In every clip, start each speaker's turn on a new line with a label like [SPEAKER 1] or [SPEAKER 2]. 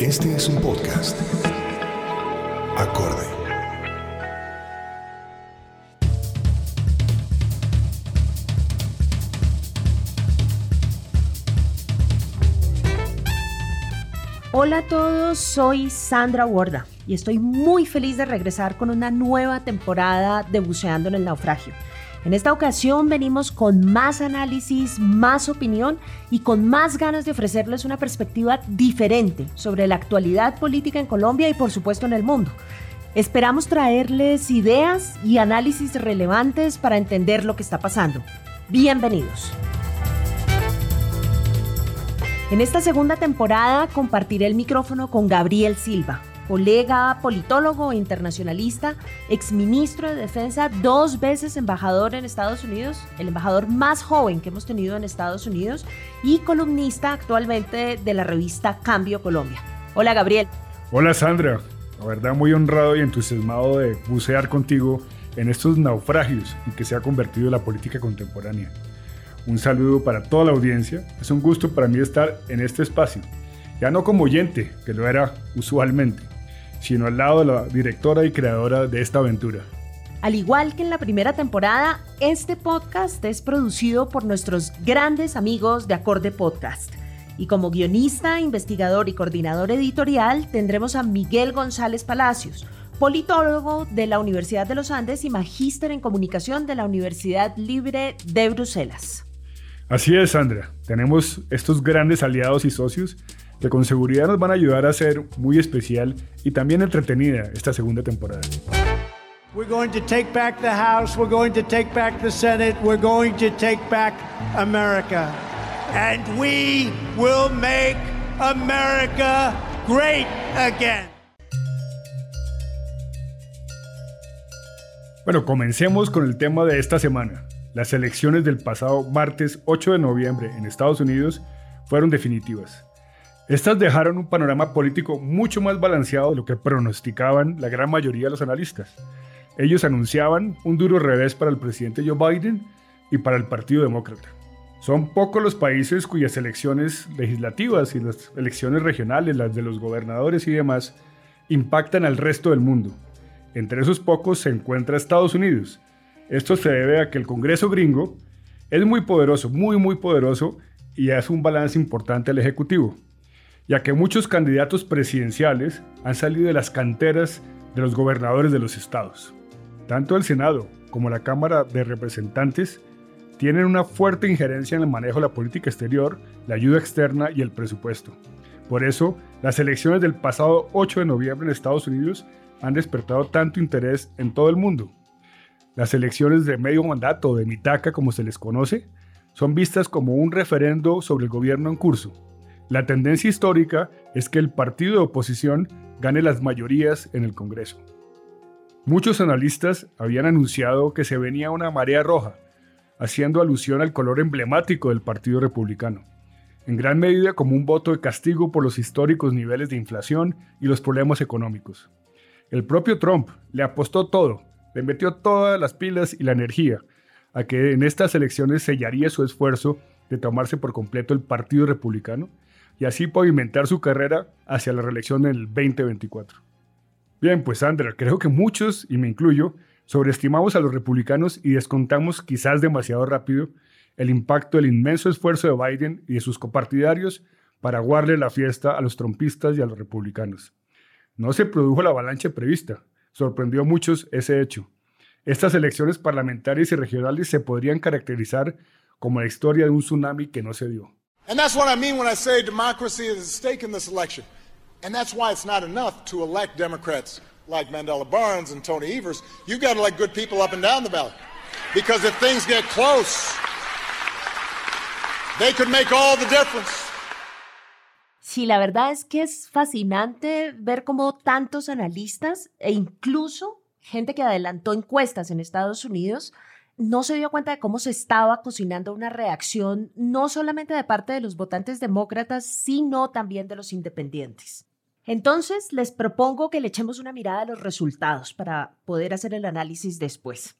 [SPEAKER 1] Este es un podcast. Acorde.
[SPEAKER 2] Hola a todos, soy Sandra Borda y estoy muy feliz de regresar con una nueva temporada de Buceando en el Naufragio. En esta ocasión venimos con más análisis, más opinión y con más ganas de ofrecerles una perspectiva diferente sobre la actualidad política en Colombia y por supuesto en el mundo. Esperamos traerles ideas y análisis relevantes para entender lo que está pasando. Bienvenidos. En esta segunda temporada compartiré el micrófono con Gabriel Silva, colega politólogo internacionalista, exministro de Defensa, dos veces embajador en Estados Unidos, el embajador más joven que hemos tenido en Estados Unidos y columnista actualmente de la revista Cambio Colombia. Hola Gabriel.
[SPEAKER 3] Hola Sandra, la verdad muy honrado y entusiasmado de bucear contigo en estos naufragios en que se ha convertido la política contemporánea. Un saludo para toda la audiencia. Es un gusto para mí estar en este espacio. Ya no como oyente, que lo era usualmente, sino al lado de la directora y creadora de esta aventura.
[SPEAKER 2] Al igual que en la primera temporada, este podcast es producido por nuestros grandes amigos de Acorde Podcast. Y como guionista, investigador y coordinador editorial tendremos a Miguel González Palacios, politólogo de la Universidad de los Andes y magíster en comunicación de la Universidad Libre de Bruselas.
[SPEAKER 3] Así es, Sandra. Tenemos estos grandes aliados y socios que con seguridad nos van a ayudar a hacer muy especial y también entretenida esta segunda temporada.
[SPEAKER 4] We're going to take back the House, we're going to take back the Senate, we're going to take back America. And we will make America great again.
[SPEAKER 3] Bueno, comencemos con el tema de esta semana. Las elecciones del pasado martes 8 de noviembre en Estados Unidos fueron definitivas. Estas dejaron un panorama político mucho más balanceado de lo que pronosticaban la gran mayoría de los analistas. Ellos anunciaban un duro revés para el presidente Joe Biden y para el Partido Demócrata. Son pocos los países cuyas elecciones legislativas y las elecciones regionales, las de los gobernadores y demás, impactan al resto del mundo. Entre esos pocos se encuentra Estados Unidos. Esto se debe a que el Congreso gringo es muy poderoso, muy muy poderoso y hace un balance importante al Ejecutivo, ya que muchos candidatos presidenciales han salido de las canteras de los gobernadores de los estados. Tanto el Senado como la Cámara de Representantes tienen una fuerte injerencia en el manejo de la política exterior, la ayuda externa y el presupuesto. Por eso, las elecciones del pasado 8 de noviembre en Estados Unidos han despertado tanto interés en todo el mundo. Las elecciones de medio mandato, de Mitaca como se les conoce, son vistas como un referendo sobre el gobierno en curso. La tendencia histórica es que el partido de oposición gane las mayorías en el Congreso. Muchos analistas habían anunciado que se venía una marea roja, haciendo alusión al color emblemático del Partido Republicano, en gran medida como un voto de castigo por los históricos niveles de inflación y los problemas económicos. El propio Trump le apostó todo, le metió todas las pilas y la energía a que en estas elecciones sellaría su esfuerzo de tomarse por completo el Partido Republicano y así pavimentar su carrera hacia la reelección en el 2024. Bien, pues Sandra, creo que muchos, y me incluyo, Sobreestimamos a los republicanos y descontamos quizás demasiado rápido el impacto del inmenso esfuerzo de Biden y de sus copartidarios para aguarle la fiesta a los trompistas y a los republicanos. No se produjo la avalancha prevista. Sorprendió a muchos ese hecho. Estas elecciones parlamentarias y regionales se podrían caracterizar como la historia de un tsunami que no se dio.
[SPEAKER 5] And that's what I mean when I say democracy is at stake in this election. And that's why it's not enough to elect Democrats like Mandela Barnes and Tony Evers, you've got to elect good people up and down the ballot. Because if things get close, they could make all the difference.
[SPEAKER 2] Sí, la verdad es que es fascinante ver cómo tantos analistas e incluso gente que adelantó encuestas en Estados Unidos no se dio cuenta de cómo se estaba cocinando una reacción no solamente de parte de los votantes demócratas, sino también de los independientes. Entonces, les propongo que le echemos una mirada a los resultados para poder hacer el análisis después.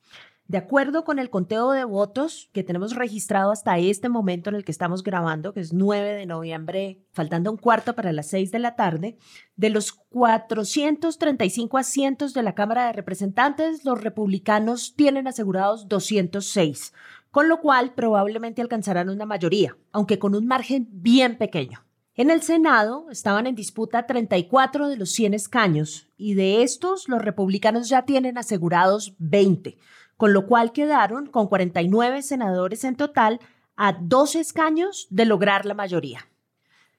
[SPEAKER 2] De acuerdo con el conteo de votos que tenemos registrado hasta este momento en el que estamos grabando, que es 9 de noviembre, faltando un cuarto para las 6 de la tarde, de los 435 asientos de la Cámara de Representantes, los republicanos tienen asegurados 206, con lo cual probablemente alcanzarán una mayoría, aunque con un margen bien pequeño. En el Senado estaban en disputa 34 de los 100 escaños y de estos los republicanos ya tienen asegurados 20, con lo cual quedaron con 49 senadores en total a dos escaños de lograr la mayoría.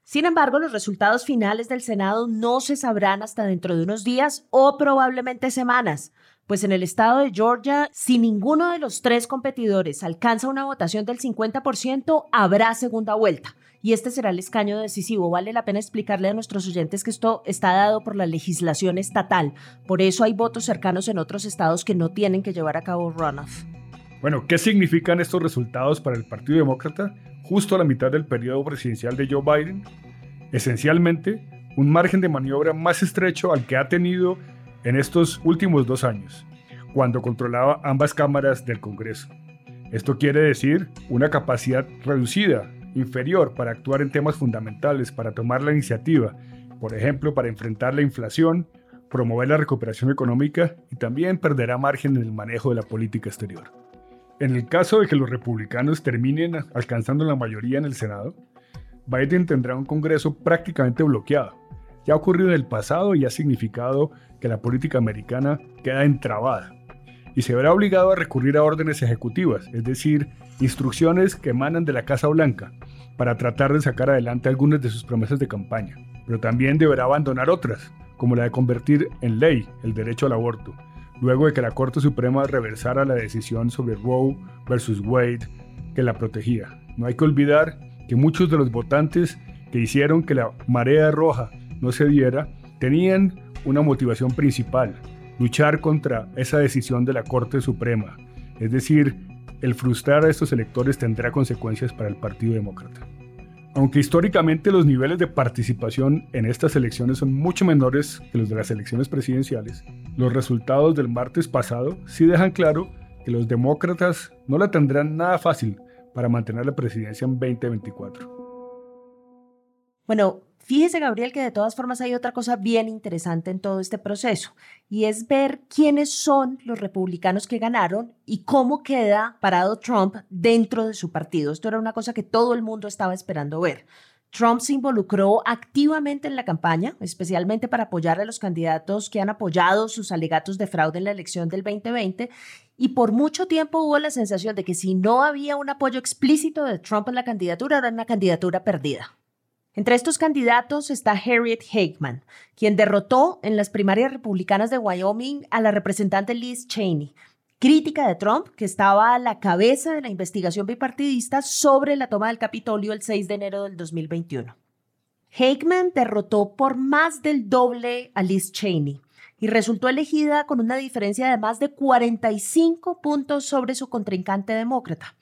[SPEAKER 2] Sin embargo, los resultados finales del Senado no se sabrán hasta dentro de unos días o probablemente semanas, pues en el estado de Georgia, si ninguno de los tres competidores alcanza una votación del 50%, habrá segunda vuelta y este será el escaño decisivo. Vale la pena explicarle a nuestros oyentes que esto está dado por la legislación estatal. Por eso hay votos cercanos en otros estados que no tienen que llevar a cabo runoff.
[SPEAKER 3] Bueno, ¿qué significan estos resultados para el Partido Demócrata justo a la mitad del periodo presidencial de Joe Biden? Esencialmente, un margen de maniobra más estrecho al que ha tenido en estos últimos dos años, cuando controlaba ambas cámaras del Congreso. Esto quiere decir una capacidad reducida inferior para actuar en temas fundamentales, para tomar la iniciativa, por ejemplo, para enfrentar la inflación, promover la recuperación económica y también perderá margen en el manejo de la política exterior. En el caso de que los republicanos terminen alcanzando la mayoría en el Senado, Biden tendrá un Congreso prácticamente bloqueado. Ya ha ocurrido en el pasado y ha significado que la política americana queda entrabada y se verá obligado a recurrir a órdenes ejecutivas, es decir, instrucciones que emanan de la Casa Blanca, para tratar de sacar adelante algunas de sus promesas de campaña, pero también deberá abandonar otras, como la de convertir en ley el derecho al aborto, luego de que la Corte Suprema reversara la decisión sobre Roe versus Wade que la protegía. No hay que olvidar que muchos de los votantes que hicieron que la marea roja no se diera tenían una motivación principal, luchar contra esa decisión de la Corte Suprema. Es decir, el frustrar a estos electores tendrá consecuencias para el Partido Demócrata. Aunque históricamente los niveles de participación en estas elecciones son mucho menores que los de las elecciones presidenciales, los resultados del martes pasado sí dejan claro que los demócratas no la tendrán nada fácil para mantener la presidencia en 2024.
[SPEAKER 2] Bueno, Fíjese, Gabriel, que de todas formas hay otra cosa bien interesante en todo este proceso y es ver quiénes son los republicanos que ganaron y cómo queda parado Trump dentro de su partido. Esto era una cosa que todo el mundo estaba esperando ver. Trump se involucró activamente en la campaña, especialmente para apoyar a los candidatos que han apoyado sus alegatos de fraude en la elección del 2020 y por mucho tiempo hubo la sensación de que si no había un apoyo explícito de Trump en la candidatura, era una candidatura perdida. Entre estos candidatos está Harriet Hageman, quien derrotó en las primarias republicanas de Wyoming a la representante Liz Cheney, crítica de Trump, que estaba a la cabeza de la investigación bipartidista sobre la toma del Capitolio el 6 de enero del 2021. Hageman derrotó por más del doble a Liz Cheney y resultó elegida con una diferencia de más de 45 puntos sobre su contrincante demócrata.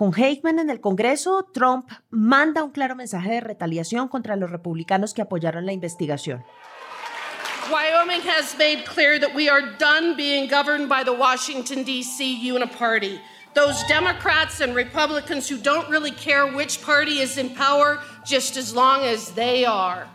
[SPEAKER 2] Con Hageman en el Congreso, Trump manda un claro mensaje de retaliación contra los republicanos que apoyaron la investigación.
[SPEAKER 6] Wyoming has made clear that we are done being governed by the Washington, D.C. uniparty. Those Democrats and Republicans who don't really care which party is in power just as long as they are.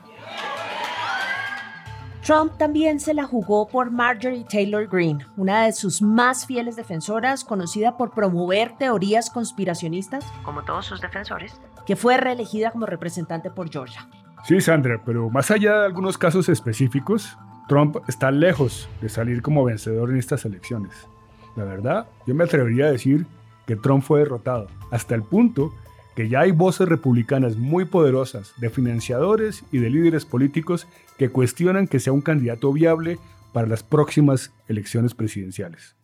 [SPEAKER 2] Trump también se la jugó por Marjorie Taylor Greene, una de sus más fieles defensoras, conocida por promover teorías conspiracionistas, como todos sus defensores, que fue reelegida como representante por Georgia.
[SPEAKER 3] Sí, Sandra, pero más allá de algunos casos específicos, Trump está lejos de salir como vencedor en estas elecciones. La verdad, yo me atrevería a decir que Trump fue derrotado, hasta el punto que ya hay voces republicanas muy poderosas de financiadores y de líderes políticos que cuestionan que sea un candidato viable para las próximas elecciones presidenciales.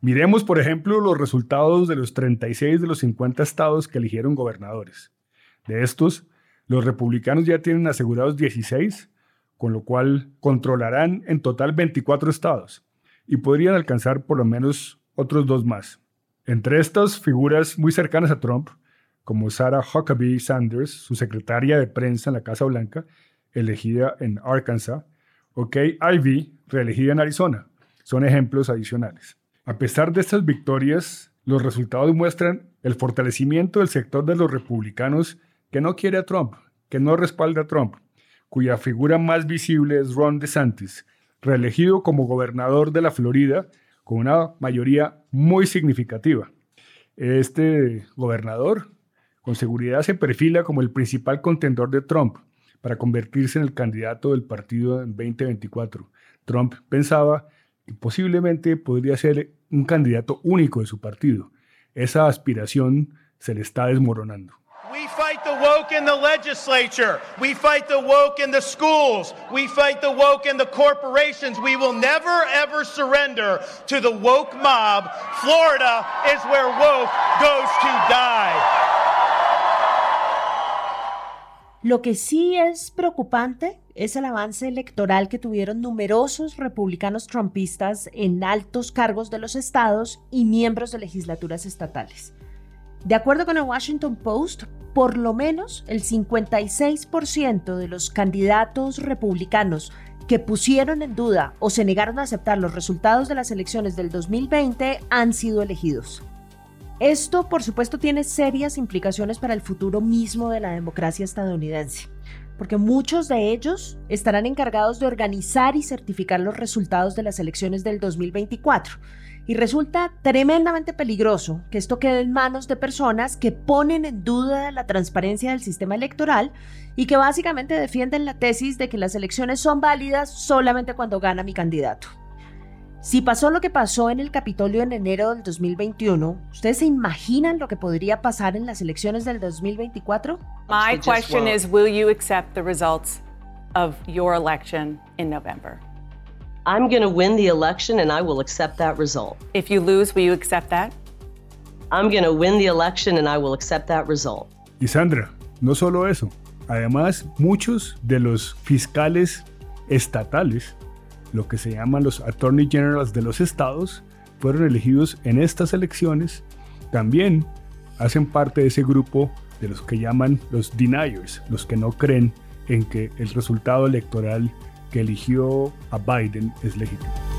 [SPEAKER 3] Miremos, por ejemplo, los resultados de los 36 de los 50 estados que eligieron gobernadores. De estos, los republicanos ya tienen asegurados 16, con lo cual controlarán en total 24 estados y podrían alcanzar por lo menos otros dos más. Entre estas figuras muy cercanas a Trump como Sarah Huckabee Sanders, su secretaria de prensa en la Casa Blanca, elegida en Arkansas, o Kay Ivey, reelegida en Arizona. Son ejemplos adicionales. A pesar de estas victorias, los resultados muestran el fortalecimiento del sector de los republicanos que no quiere a Trump, que no respalda a Trump, cuya figura más visible es Ron DeSantis, reelegido como gobernador de la Florida con una mayoría muy significativa. Este gobernador con seguridad se perfila como el principal contendor de Trump para convertirse en el candidato del partido en 2024. Trump pensaba que posiblemente podría ser un candidato único de su partido. Esa aspiración se le está desmoronando.
[SPEAKER 7] We fight the woke in the legislature. We fight the woke in the schools. We fight the woke in the corporations. We will never ever surrender to the woke mob. Florida is where woke goes to die.
[SPEAKER 2] Lo que sí es preocupante es el avance electoral que tuvieron numerosos republicanos trumpistas en altos cargos de los estados y miembros de legislaturas estatales. De acuerdo con el Washington Post, por lo menos el 56% de los candidatos republicanos que pusieron en duda o se negaron a aceptar los resultados de las elecciones del 2020 han sido elegidos. Esto, por supuesto, tiene serias implicaciones para el futuro mismo de la democracia estadounidense, porque muchos de ellos estarán encargados de organizar y certificar los resultados de las elecciones del 2024. Y resulta tremendamente peligroso que esto quede en manos de personas que ponen en duda la transparencia del sistema electoral y que básicamente defienden la tesis de que las elecciones son válidas solamente cuando gana mi candidato. Si pasó lo que pasó en el Capitolio en enero del 2021, ¿ustedes se imaginan lo que podría pasar en las elecciones del 2024?
[SPEAKER 8] My question is will you accept the results of your election in November?
[SPEAKER 9] I'm going to win the election and I will accept that result.
[SPEAKER 8] If you lose, will you accept that?
[SPEAKER 9] I'm going to win the election and I will accept that result.
[SPEAKER 3] Y Sandra, no solo eso. Además, muchos de los fiscales estatales lo que se llaman los Attorney Generals de los estados, fueron elegidos en estas elecciones, también hacen parte de ese grupo de los que llaman los deniers, los que no creen en que el resultado electoral que eligió a Biden es legítimo.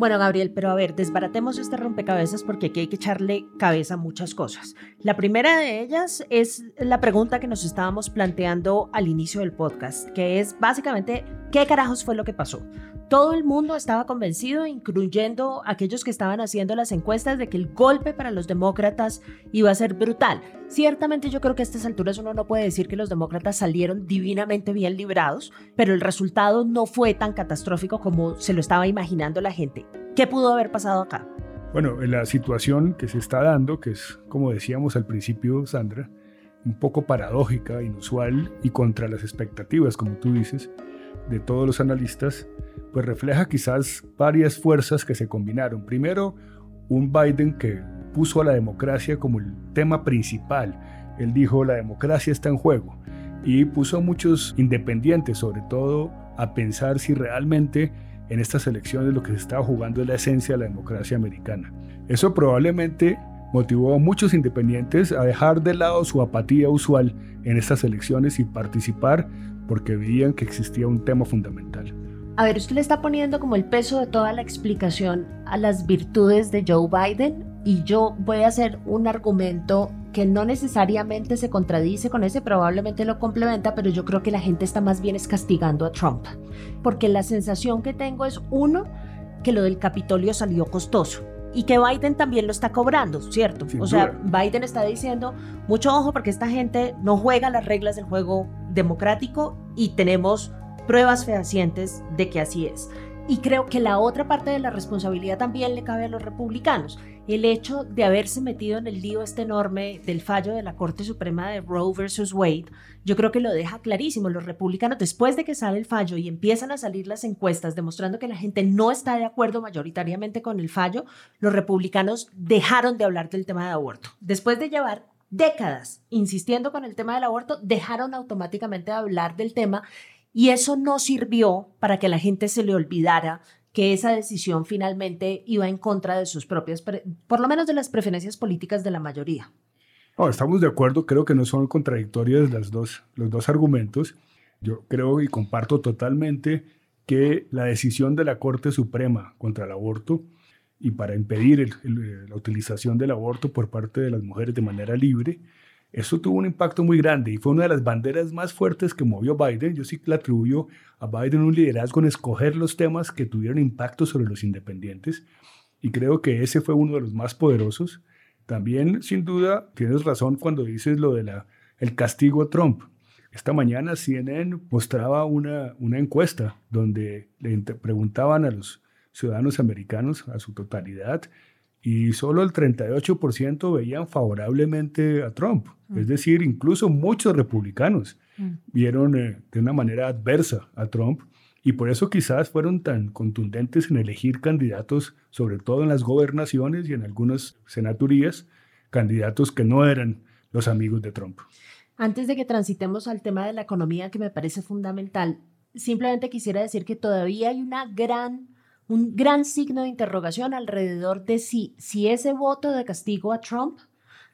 [SPEAKER 2] Bueno, Gabriel, pero a ver, desbaratemos este rompecabezas porque aquí hay que echarle cabeza a muchas cosas. La primera de ellas es la pregunta que nos estábamos planteando al inicio del podcast, que es básicamente, ¿qué carajos fue lo que pasó? Todo el mundo estaba convencido, incluyendo aquellos que estaban haciendo las encuestas, de que el golpe para los demócratas iba a ser brutal. Ciertamente yo creo que a estas alturas uno no puede decir que los demócratas salieron divinamente bien librados, pero el resultado no fue tan catastrófico como se lo estaba imaginando la gente. ¿Qué pudo haber pasado acá?
[SPEAKER 3] Bueno, la situación que se está dando, que es, como decíamos al principio, Sandra, un poco paradójica, inusual y contra las expectativas, como tú dices, de todos los analistas, pues refleja quizás varias fuerzas que se combinaron. Primero, un Biden que puso a la democracia como el tema principal. Él dijo, la democracia está en juego. Y puso a muchos independientes, sobre todo, a pensar si realmente en estas elecciones lo que se estaba jugando es la esencia de la democracia americana. Eso probablemente motivó a muchos independientes a dejar de lado su apatía usual en estas elecciones y participar porque veían que existía un tema fundamental.
[SPEAKER 2] A ver, usted le está poniendo como el peso de toda la explicación a las virtudes de Joe Biden y yo voy a hacer un argumento que no necesariamente se contradice con ese, probablemente lo complementa, pero yo creo que la gente está más bien es castigando a Trump, porque la sensación que tengo es uno, que lo del Capitolio salió costoso y que Biden también lo está cobrando, ¿cierto? o sea, Biden está diciendo, mucho ojo porque esta gente no juega las reglas del juego democrático y tenemos pruebas fehacientes de que así es. Y creo que la otra parte de la responsabilidad también le cabe a los republicanos. El hecho de haberse metido en el lío este enorme del fallo de la Corte Suprema de Roe versus Wade, yo creo que lo deja clarísimo. Los republicanos, después de que sale el fallo y empiezan a salir las encuestas demostrando que la gente no está de acuerdo mayoritariamente con el fallo, los republicanos dejaron de hablar del tema de aborto. Después de llevar décadas insistiendo con el tema del aborto, dejaron automáticamente de hablar del tema y eso no sirvió para que la gente se le olvidara que esa decisión finalmente iba en contra de sus propias, por lo menos de las preferencias políticas de la mayoría.
[SPEAKER 3] estamos de acuerdo, creo que no son contradictorios las dos, los dos argumentos. Yo creo y comparto totalmente que la decisión de la Corte Suprema contra el aborto y para impedir la utilización del aborto por parte de las mujeres de manera libre eso tuvo un impacto muy grande y fue una de las banderas más fuertes que movió Biden. Yo sí le atribuyo a Biden un liderazgo en escoger los temas que tuvieron impacto sobre los independientes y creo que ese fue uno de los más poderosos. También, sin duda, tienes razón cuando dices lo del el castigo a Trump. Esta mañana CNN mostraba una, una encuesta donde le preguntaban a los ciudadanos americanos, a su totalidad, y solo el 38% veían favorablemente a Trump. Mm. Es decir, incluso muchos republicanos mm. vieron eh, de una manera adversa a Trump y por eso quizás fueron tan contundentes en elegir candidatos, sobre todo en las gobernaciones y en algunas senaturías, candidatos que no eran los amigos de Trump.
[SPEAKER 2] Antes de que transitemos al tema de la economía que me parece fundamental, simplemente quisiera decir que todavía hay una gran un gran signo de interrogación alrededor de si, si ese voto de castigo a Trump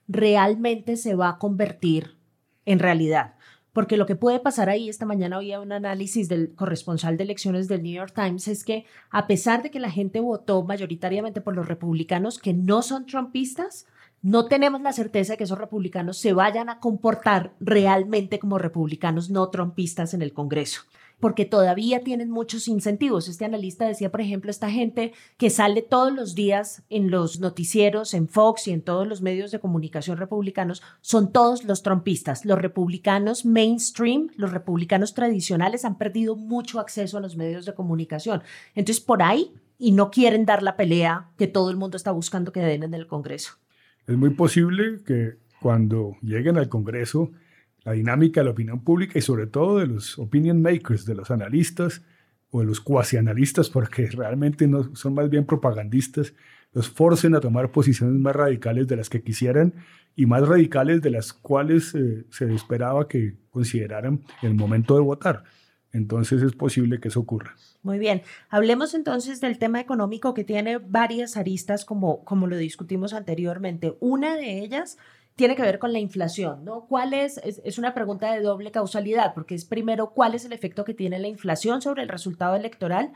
[SPEAKER 2] realmente se va a convertir en realidad. Porque lo que puede pasar ahí, esta mañana había un análisis del corresponsal de elecciones del New York Times, es que a pesar de que la gente votó mayoritariamente por los republicanos que no son trumpistas, no tenemos la certeza de que esos republicanos se vayan a comportar realmente como republicanos no trumpistas en el Congreso porque todavía tienen muchos incentivos. Este analista decía, por ejemplo, esta gente que sale todos los días en los noticieros, en Fox y en todos los medios de comunicación republicanos, son todos los trompistas. Los republicanos mainstream, los republicanos tradicionales han perdido mucho acceso a los medios de comunicación. Entonces, por ahí, y no quieren dar la pelea que todo el mundo está buscando que den en el Congreso.
[SPEAKER 3] Es muy posible que cuando lleguen al Congreso la dinámica de la opinión pública y sobre todo de los opinion makers, de los analistas o de los cuasi analistas, porque realmente no, son más bien propagandistas, los forcen a tomar posiciones más radicales de las que quisieran y más radicales de las cuales eh, se esperaba que consideraran el momento de votar. Entonces es posible que eso ocurra.
[SPEAKER 2] Muy bien, hablemos entonces del tema económico que tiene varias aristas como, como lo discutimos anteriormente. Una de ellas tiene que ver con la inflación, ¿no? ¿Cuál es, es, una pregunta de doble causalidad, porque es primero, ¿cuál es el efecto que tiene la inflación sobre el resultado electoral?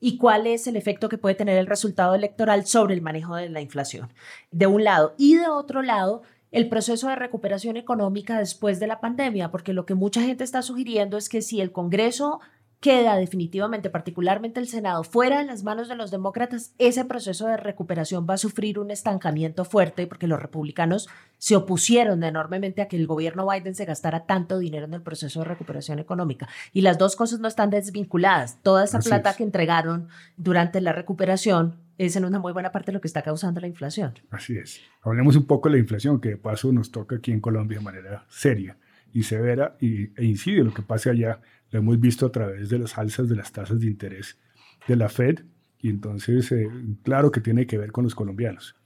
[SPEAKER 2] y cuál es el efecto que puede tener el resultado electoral sobre el manejo de la inflación, de un lado. Y de otro lado, el proceso de recuperación económica después de la pandemia, porque lo que mucha gente está sugiriendo es que si el Congreso queda definitivamente, particularmente el Senado, fuera de las manos de los demócratas, ese proceso de recuperación va a sufrir un estancamiento fuerte porque los republicanos se opusieron enormemente a que el gobierno Biden se gastara tanto dinero en el proceso de recuperación económica. Y las dos cosas no están desvinculadas. Toda esa plata que entregaron durante la recuperación es en una muy buena parte lo que está causando la inflación.
[SPEAKER 3] Así es. Hablemos un poco de la inflación, que de paso nos toca aquí en Colombia de manera seria y severa y, e incide lo que pase allá lo hemos visto a través de las alzas de las tasas de interés de la Fed y entonces eh, claro que tiene que ver con los colombianos.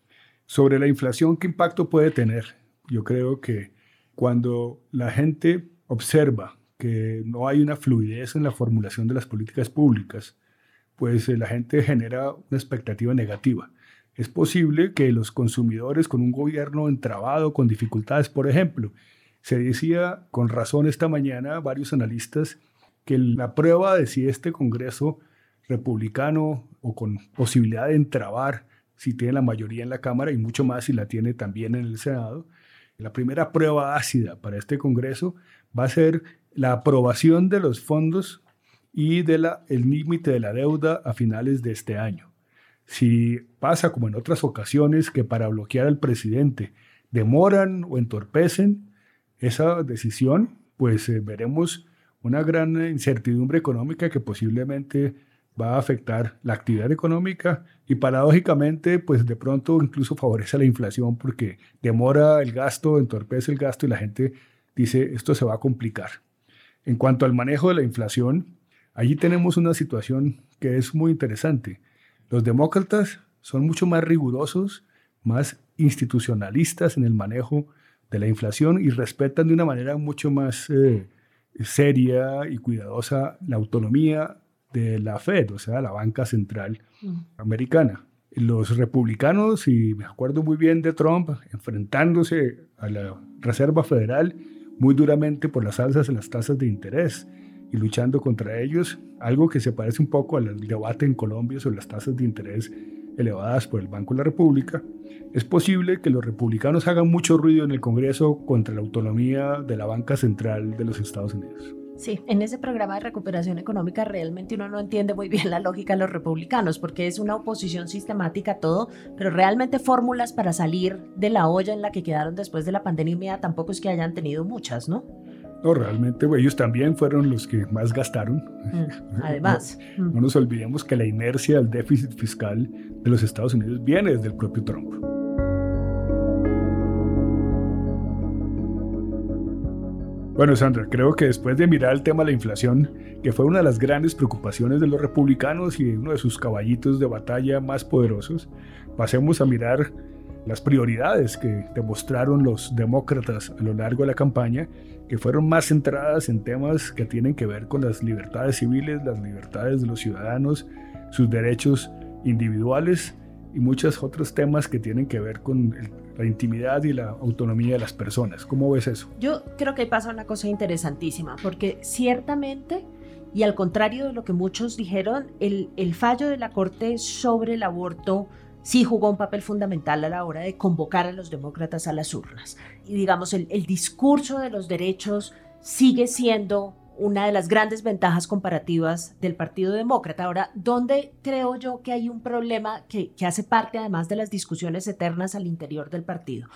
[SPEAKER 3] Sobre la inflación, ¿qué impacto puede tener? Yo creo que cuando la gente observa que no hay una fluidez en la formulación de las políticas públicas, pues eh, la gente genera una expectativa negativa. Es posible que los consumidores con un gobierno entrabado, con dificultades, por ejemplo, se decía con razón esta mañana varios analistas que la prueba de si este Congreso republicano o con posibilidad de entrabar si tiene la mayoría en la Cámara y mucho más si la tiene también en el Senado. La primera prueba ácida para este Congreso va a ser la aprobación de los fondos y de la, el límite de la deuda a finales de este año. Si pasa como en otras ocasiones que para bloquear al presidente demoran o entorpecen esa decisión, pues eh, veremos una gran incertidumbre económica que posiblemente va a afectar la actividad económica y paradójicamente, pues de pronto incluso favorece la inflación porque demora el gasto, entorpece el gasto y la gente dice esto se va a complicar. En cuanto al manejo de la inflación, allí tenemos una situación que es muy interesante. Los demócratas son mucho más rigurosos, más institucionalistas en el manejo de la inflación y respetan de una manera mucho más eh, seria y cuidadosa la autonomía de la Fed, o sea, la banca central americana. Los republicanos, y me acuerdo muy bien de Trump, enfrentándose a la Reserva Federal muy duramente por las alzas en las tasas de interés y luchando contra ellos, algo que se parece un poco al debate en Colombia sobre las tasas de interés elevadas por el Banco de la República, es posible que los republicanos hagan mucho ruido en el Congreso contra la autonomía de la banca central de los Estados Unidos.
[SPEAKER 2] Sí, en ese programa de recuperación económica realmente uno no entiende muy bien la lógica de los republicanos porque es una oposición sistemática a todo, pero realmente fórmulas para salir de la olla en la que quedaron después de la pandemia tampoco es que hayan tenido muchas, ¿no?
[SPEAKER 3] No, realmente ellos también fueron los que más gastaron.
[SPEAKER 2] Mm, además.
[SPEAKER 3] no, no nos olvidemos que la inercia del déficit fiscal de los Estados Unidos viene desde el propio Trump. Bueno, Sandra, creo que después de mirar el tema de la inflación, que fue una de las grandes preocupaciones de los republicanos y uno de sus caballitos de batalla más poderosos, pasemos a mirar las prioridades que demostraron los demócratas a lo largo de la campaña, que fueron más centradas en temas que tienen que ver con las libertades civiles, las libertades de los ciudadanos, sus derechos individuales y muchos otros temas que tienen que ver con la intimidad y la autonomía de las personas. ¿Cómo ves eso?
[SPEAKER 2] Yo creo que pasa una cosa interesantísima, porque ciertamente, y al contrario de lo que muchos dijeron, el fallo de la Corte sobre el aborto sí jugó un papel fundamental a la hora de convocar a los demócratas a las urnas. Y digamos, el, el discurso de los derechos sigue siendo una de las grandes ventajas comparativas del Partido Demócrata. Ahora, ¿dónde creo yo que hay un problema que, que, hace parte además de las discusiones eternas al interior del partido?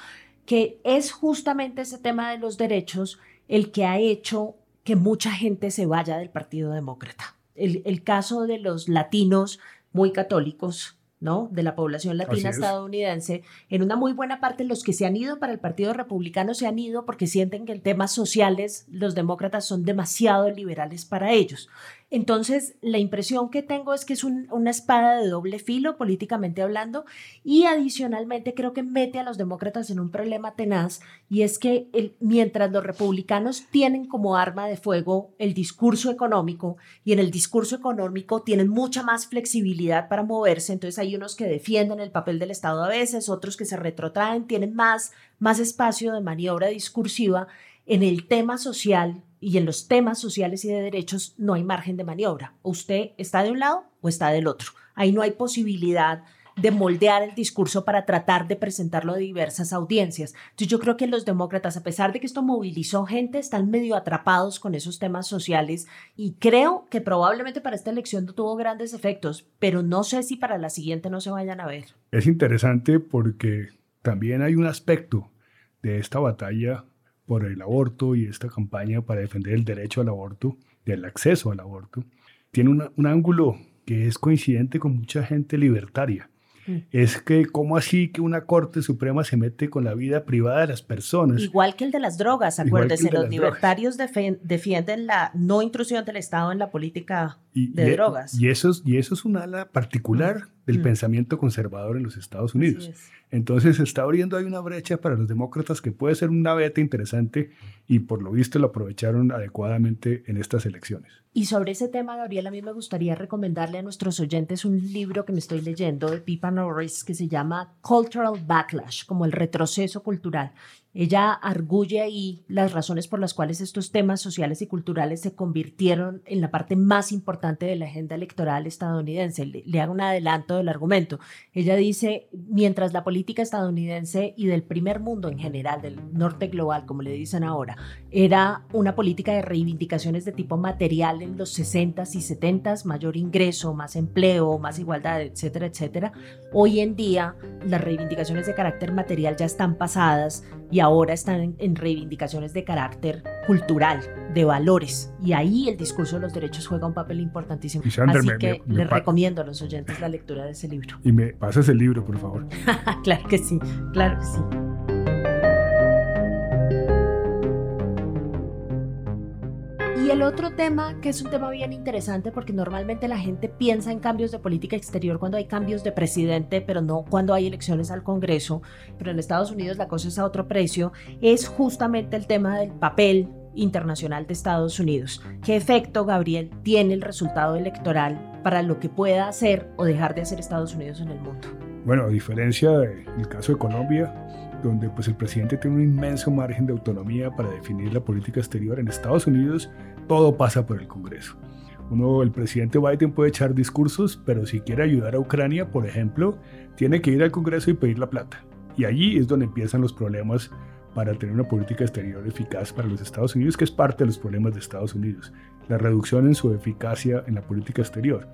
[SPEAKER 2] Que es justamente ese tema de los derechos el que ha hecho que mucha gente se vaya del Partido Demócrata. El, el caso de los latinos muy católicos, ¿no? de la población latina estadounidense, en una muy buena parte los que se han ido para el Partido Republicano se han ido porque sienten que en temas sociales los demócratas son demasiado liberales para ellos. Entonces, la impresión que tengo es que es una espada de doble filo, políticamente hablando, y adicionalmente creo que mete a los demócratas en un problema tenaz, y es que mientras los republicanos tienen como arma de fuego el discurso económico, y en el discurso económico tienen mucha más flexibilidad para moverse, entonces hay unos que defienden el papel del Estado a veces, otros que se retrotraen, tienen más, más espacio de maniobra discursiva. En el tema social, y en los temas sociales y de derechos no hay margen de maniobra. usted está de un lado o está del otro. Ahí no hay posibilidad de moldear el discurso para tratar de presentarlo a diversas audiencias. Yo creo que los demócratas, a pesar de que esto movilizó gente, están medio atrapados con esos temas sociales y creo que probablemente para esta elección no tuvo grandes efectos, pero no sé si para la siguiente no se vayan a ver.
[SPEAKER 3] Es interesante porque también hay un aspecto de esta batalla por el aborto y esta campaña para defender el derecho al aborto y el acceso al aborto, tiene un ángulo que es coincidente con mucha gente libertaria. Mm. Es que, ¿cómo así que una Corte Suprema se mete con la vida privada de las personas?
[SPEAKER 2] Igual que el de las drogas, acuérdese, los libertarios defienden la no intrusión del Estado en la política de
[SPEAKER 3] e,
[SPEAKER 2] drogas.
[SPEAKER 3] Y eso, es, y eso es una ala particular del mm. pensamiento conservador en los Estados Unidos. Entonces se está abriendo ahí una brecha para los demócratas que puede ser una beta interesante y por lo visto lo aprovecharon adecuadamente en estas elecciones.
[SPEAKER 2] Y sobre ese tema, Gabriel, a mí me gustaría recomendarle a nuestros oyentes un libro que me estoy leyendo de Pipa Norris que se llama Cultural Backlash, como el retroceso cultural. Ella arguye ahí las razones por las cuales estos temas sociales y culturales se convirtieron en la parte más importante de la agenda electoral estadounidense. Le, le hago un adelanto del argumento. Ella dice, mientras la política estadounidense y del primer mundo en general, del norte global, como le dicen ahora, era una política de reivindicaciones de tipo material en los 60s y 70s, mayor ingreso, más empleo, más igualdad, etcétera, etcétera. Hoy en día las reivindicaciones de carácter material ya están pasadas y ahora están en, reivindicaciones de carácter cultural, de valores. Y ahí el discurso de los derechos juega un papel importantísimo. Así que les recomiendo a los oyentes la lectura de ese libro.
[SPEAKER 3] Y me pasas el libro, por favor.
[SPEAKER 2] claro que sí, claro que sí. Y el otro tema, que es un tema bien interesante porque normalmente la gente piensa en cambios de política exterior cuando hay cambios de presidente, pero no cuando hay elecciones al Congreso, pero en Estados Unidos la cosa es a otro precio, es justamente el tema del papel internacional de Estados Unidos. ¿Qué efecto, Gabriel, tiene el resultado electoral para lo que pueda hacer o dejar de hacer Estados Unidos en el mundo?
[SPEAKER 3] Bueno, a diferencia del caso de Colombia, donde pues el presidente tiene un inmenso margen de autonomía para definir la política exterior en Estados Unidos, todo pasa por el Congreso. Uno, el presidente Biden puede echar discursos, pero si quiere ayudar a Ucrania, por ejemplo, tiene que ir al Congreso y pedir la plata. Y allí es donde empiezan los problemas para tener una política exterior eficaz para los Estados Unidos, que es parte de los problemas de Estados Unidos, la reducción en su eficacia en la política exterior.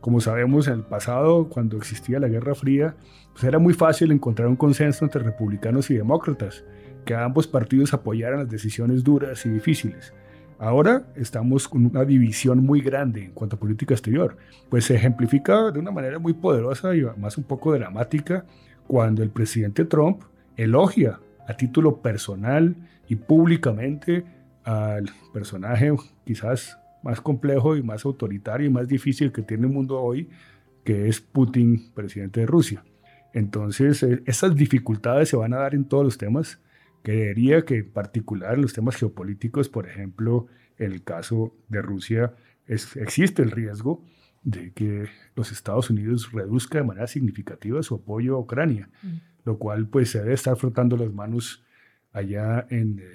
[SPEAKER 3] Como sabemos, en el pasado, cuando existía la Guerra Fría, pues era muy fácil encontrar un consenso entre republicanos y demócratas, que ambos partidos apoyaran las decisiones duras y difíciles. Ahora estamos con una división muy grande en cuanto a política exterior, pues se ejemplifica de una manera muy poderosa y más un poco dramática cuando el presidente Trump elogia a título personal y públicamente al personaje quizás más complejo y más autoritario y más difícil que tiene el mundo hoy, que es Putin, presidente de Rusia. Entonces, eh, esas dificultades se van a dar en todos los temas Creería que en particular en los temas geopolíticos, por ejemplo, en el caso de Rusia, existe el riesgo de que los Estados Unidos reduzca de manera significativa su apoyo a Ucrania, mm. lo cual pues se debe estar frotando las manos allá en eh,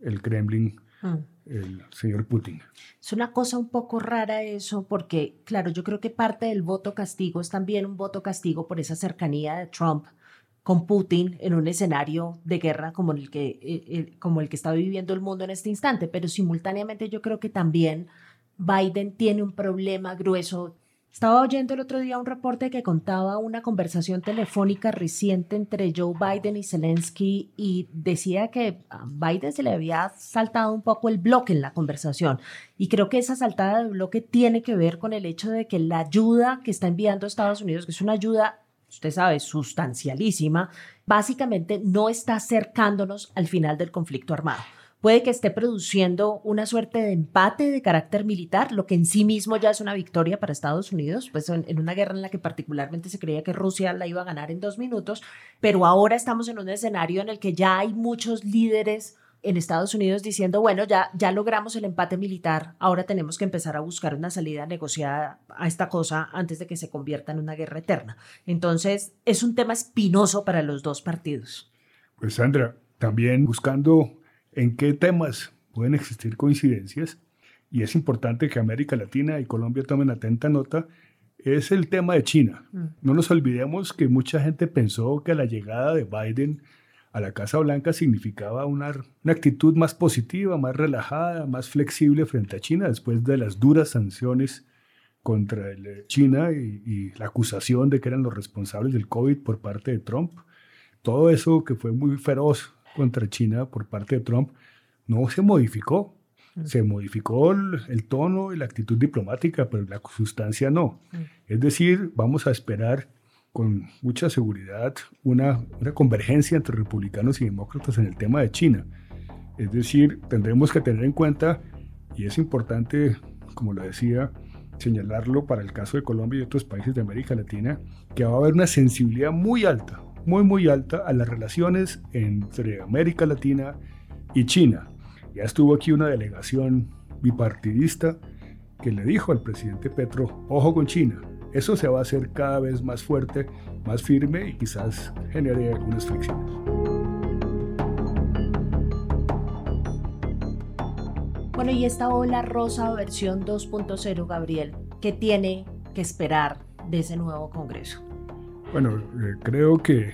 [SPEAKER 3] el Kremlin mm. el señor Putin.
[SPEAKER 2] Es una cosa un poco rara eso porque, claro, yo creo que parte del voto castigo es también un voto castigo por esa cercanía de Trump con Putin en un escenario de guerra como el que, eh, eh, como el que está viviendo el mundo en este instante, pero simultáneamente yo creo que también Biden tiene un problema grueso. Estaba oyendo el otro día un reporte que contaba una conversación telefónica reciente entre Joe Biden y Zelensky y decía que a Biden se le había saltado un poco el bloque en la conversación. Y creo que esa saltada de bloque tiene que ver con el hecho de que la ayuda que está enviando Estados Unidos, que es una ayuda usted sabe, sustancialísima, básicamente no está acercándonos al final del conflicto armado. Puede que esté produciendo una suerte de empate de carácter militar, lo que en sí mismo ya es una victoria para Estados Unidos, pues en, en una guerra en la que particularmente se creía que Rusia la iba a ganar en dos minutos, pero ahora estamos en un escenario en el que ya hay muchos líderes en Estados Unidos diciendo, bueno, ya, ya logramos el empate militar, ahora tenemos que empezar a buscar una salida negociada a esta cosa antes de que se convierta en una guerra eterna. Entonces, es un tema espinoso para los dos partidos.
[SPEAKER 3] Pues Sandra, también buscando en qué temas pueden existir coincidencias, y es importante que América Latina y Colombia tomen atenta nota, es el tema de China. Mm. No nos olvidemos que mucha gente pensó que la llegada de Biden a la Casa Blanca significaba una, una, actitud más positiva, más relajada, más flexible frente a China después de las duras sanciones contra eh, China y, y, la acusación de que eran los responsables del COVID por parte de Trump. Todo eso que fue muy feroz contra China por parte de Trump no se modificó. Mm. Se modificó el, el tono y la actitud diplomática, pero la sustancia no. Mm. Es decir, vamos a esperar con mucha seguridad una, una convergencia entre republicanos y demócratas en el tema de China. Es decir, tendremos que tener en cuenta, y es importante, como lo decía, señalarlo para el caso de Colombia y otros países de América Latina, que va a haber una sensibilidad muy alta, muy, muy alta a las relaciones entre América Latina y China. Ya estuvo aquí una delegación bipartidista que le dijo al presidente Petro, ojo con China, eso se va a hacer cada vez más fuerte, más firme y quizás genere algunas fricciones.
[SPEAKER 2] Bueno, y esta ola rosa versión 2.0, Gabriel, ¿qué tiene que esperar de ese nuevo Congreso?
[SPEAKER 3] Bueno, eh, creo que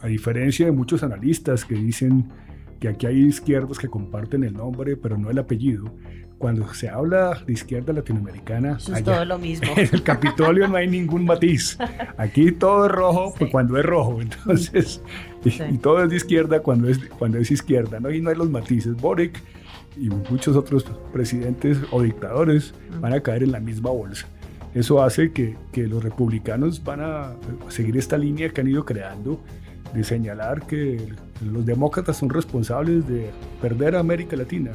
[SPEAKER 3] a diferencia de muchos analistas que dicen que aquí hay izquierdos que comparten el nombre pero no el apellido, cuando se habla de izquierda latinoamericana,
[SPEAKER 2] Eso es todo lo mismo.
[SPEAKER 3] en el Capitolio no hay ningún matiz. Aquí todo es rojo pues cuando es rojo, entonces, y, y todo es de izquierda cuando es, cuando es izquierda, ¿no? Y no hay los matices. Boric y muchos otros presidentes o dictadores van a caer en la misma bolsa. Eso hace que, que los republicanos van a seguir esta línea que han ido creando de señalar que los demócratas son responsables de perder a América Latina.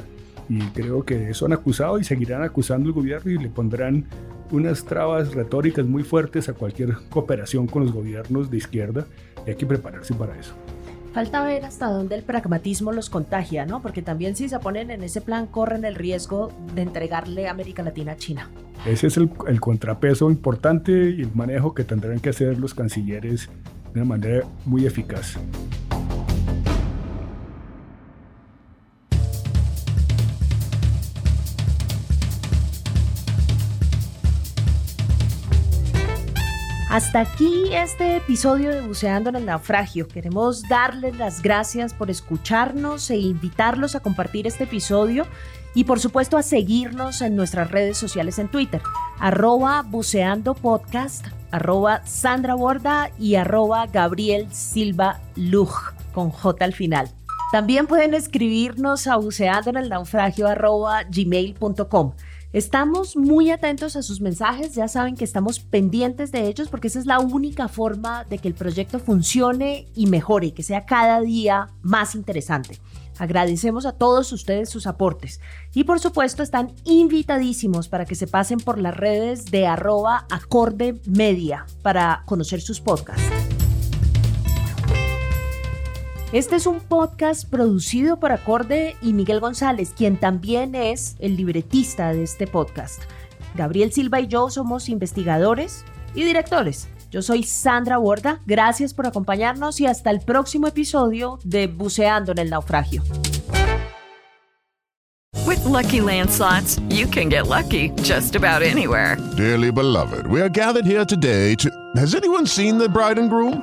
[SPEAKER 3] Y creo que eso han acusado y seguirán acusando al gobierno y le pondrán unas trabas retóricas muy fuertes a cualquier cooperación con los gobiernos de izquierda. Y hay que prepararse para eso.
[SPEAKER 2] Falta ver hasta dónde el pragmatismo los contagia, ¿no? Porque también si se ponen en ese plan corren el riesgo de entregarle América Latina a China.
[SPEAKER 3] Ese es el, el contrapeso importante y el manejo que tendrán que hacer los cancilleres de una manera muy eficaz.
[SPEAKER 2] Hasta aquí este episodio de Buceando en el Naufragio. Queremos darles las gracias por escucharnos e invitarlos a compartir este episodio y por supuesto a seguirnos en nuestras redes sociales en Twitter, arroba buceando podcast, arroba Sandra Borda y arroba Gabriel Silva Luj con J al final. También pueden escribirnos a buceando en el naufragio arroba gmail.com. Estamos muy atentos a sus mensajes, ya saben que estamos pendientes de ellos porque esa es la única forma de que el proyecto funcione y mejore que sea cada día más interesante. Agradecemos a todos ustedes sus aportes y por supuesto están invitadísimos para que se pasen por las redes de arroba acorde media para conocer sus podcasts. Este es un podcast producido por Acorde y Miguel González, quien también es el libretista de este podcast. Gabriel Silva y yo somos investigadores y directores. Yo soy Sandra Borda, gracias por acompañarnos y hasta el próximo episodio de Buceando en el Naufragio.
[SPEAKER 10] With lucky landslots, you can get lucky just about anywhere.
[SPEAKER 1] Dearly beloved, we are gathered here today to. Has anyone seen the bride and groom?